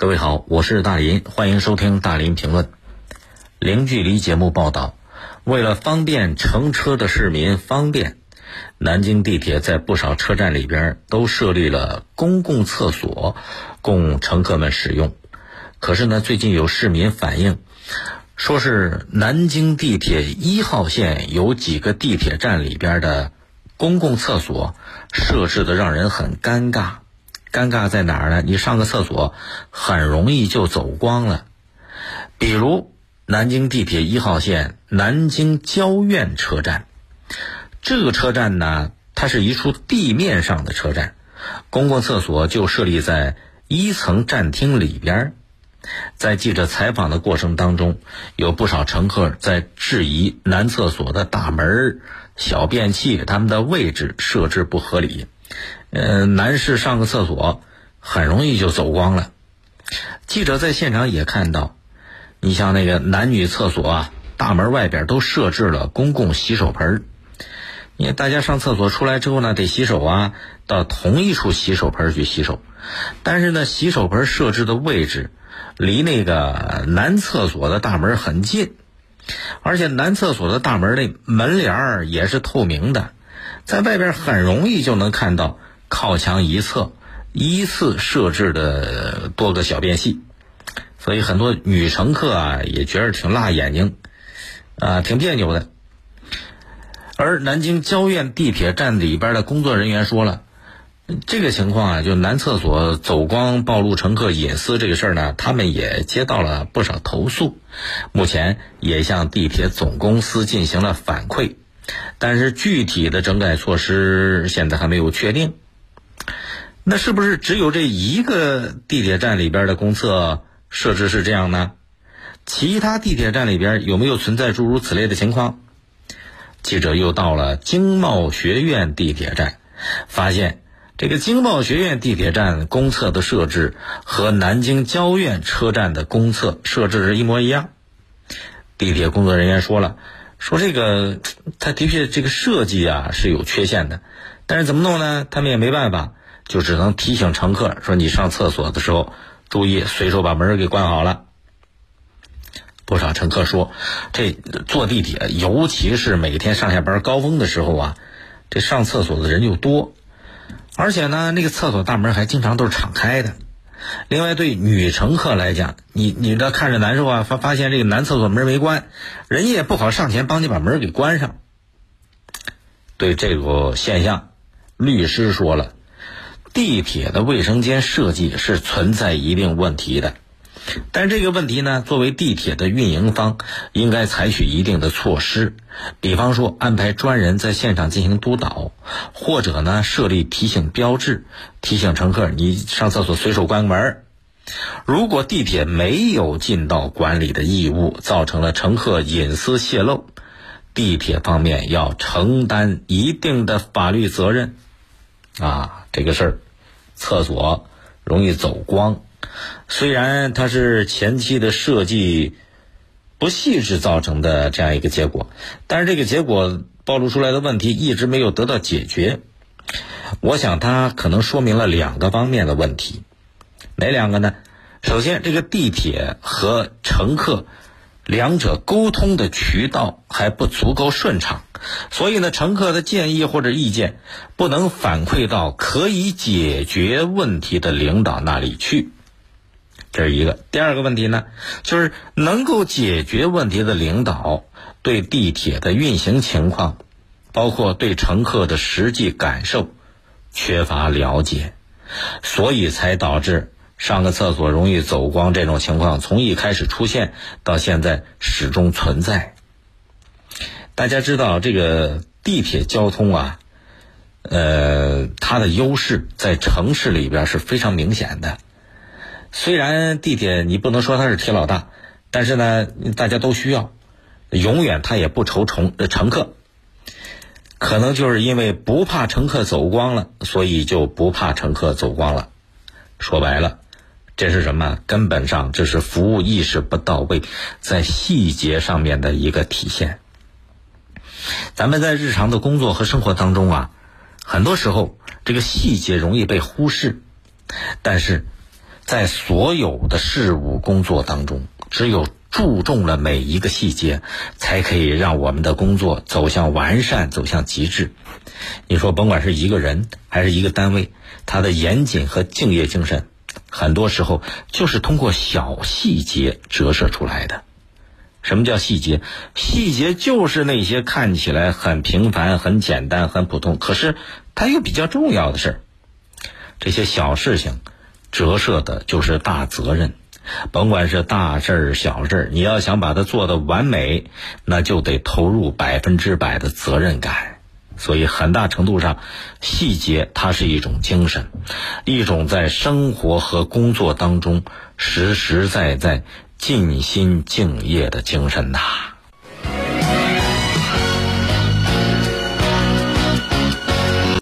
各位好，我是大林，欢迎收听大林评论。零距离节目报道，为了方便乘车的市民方便，南京地铁在不少车站里边都设立了公共厕所，供乘客们使用。可是呢，最近有市民反映，说是南京地铁一号线有几个地铁站里边的公共厕所设置的让人很尴尬。尴尬在哪儿呢？你上个厕所很容易就走光了。比如南京地铁一号线南京郊苑车站，这个车站呢，它是一处地面上的车站，公共厕所就设立在一层站厅里边。在记者采访的过程当中，有不少乘客在质疑男厕所的大门、小便器他们的位置设置不合理。呃，男士上个厕所很容易就走光了。记者在现场也看到，你像那个男女厕所啊，大门外边都设置了公共洗手盆你大家上厕所出来之后呢，得洗手啊，到同一处洗手盆去洗手。但是呢，洗手盆设置的位置离那个男厕所的大门很近，而且男厕所的大门那门帘也是透明的，在外边很容易就能看到。靠墙一侧依次设置的多个小便器，所以很多女乘客啊也觉得挺辣眼睛，啊挺别扭的。而南京郊苑地铁站里边的工作人员说了，这个情况啊，就男厕所走光暴露乘客隐私这个事儿呢，他们也接到了不少投诉，目前也向地铁总公司进行了反馈，但是具体的整改措施现在还没有确定。那是不是只有这一个地铁站里边的公厕设置是这样呢？其他地铁站里边有没有存在诸如此类的情况？记者又到了经贸学院地铁站，发现这个经贸学院地铁站公厕的设置和南京交院车站的公厕设置是一模一样。地铁工作人员说了，说这个他的确这个设计啊是有缺陷的，但是怎么弄呢？他们也没办法。就只能提醒乘客说：“你上厕所的时候，注意随手把门给关好了。”不少乘客说：“这坐地铁，尤其是每天上下班高峰的时候啊，这上厕所的人就多，而且呢，那个厕所大门还经常都是敞开的。另外，对女乘客来讲，你你这看着难受啊，发发现这个男厕所门没关，人家也不好上前帮你把门给关上。对这个现象，律师说了。”地铁的卫生间设计是存在一定问题的，但这个问题呢，作为地铁的运营方，应该采取一定的措施，比方说安排专人在现场进行督导，或者呢设立提醒标志，提醒乘客你上厕所随手关门。如果地铁没有尽到管理的义务，造成了乘客隐私泄露，地铁方面要承担一定的法律责任。啊，这个事儿，厕所容易走光，虽然它是前期的设计不细致造成的这样一个结果，但是这个结果暴露出来的问题一直没有得到解决。我想它可能说明了两个方面的问题，哪两个呢？首先，这个地铁和乘客。两者沟通的渠道还不足够顺畅，所以呢，乘客的建议或者意见不能反馈到可以解决问题的领导那里去，这是一个。第二个问题呢，就是能够解决问题的领导对地铁的运行情况，包括对乘客的实际感受缺乏了解，所以才导致。上个厕所容易走光这种情况，从一开始出现到现在始终存在。大家知道，这个地铁交通啊，呃，它的优势在城市里边是非常明显的。虽然地铁你不能说它是铁老大，但是呢，大家都需要，永远它也不愁乘乘客。可能就是因为不怕乘客走光了，所以就不怕乘客走光了。说白了。这是什么？根本上这是服务意识不到位，在细节上面的一个体现。咱们在日常的工作和生活当中啊，很多时候这个细节容易被忽视，但是在所有的事物工作当中，只有注重了每一个细节，才可以让我们的工作走向完善，走向极致。你说，甭管是一个人还是一个单位，他的严谨和敬业精神，很多时候就是通过小细节折射出来的。什么叫细节？细节就是那些看起来很平凡、很简单、很普通，可是它又比较重要的事儿。这些小事情，折射的就是大责任。甭管是大事儿、小事儿，你要想把它做得完美，那就得投入百分之百的责任感。所以，很大程度上，细节它是一种精神，一种在生活和工作当中实实在在尽心敬业的精神呐。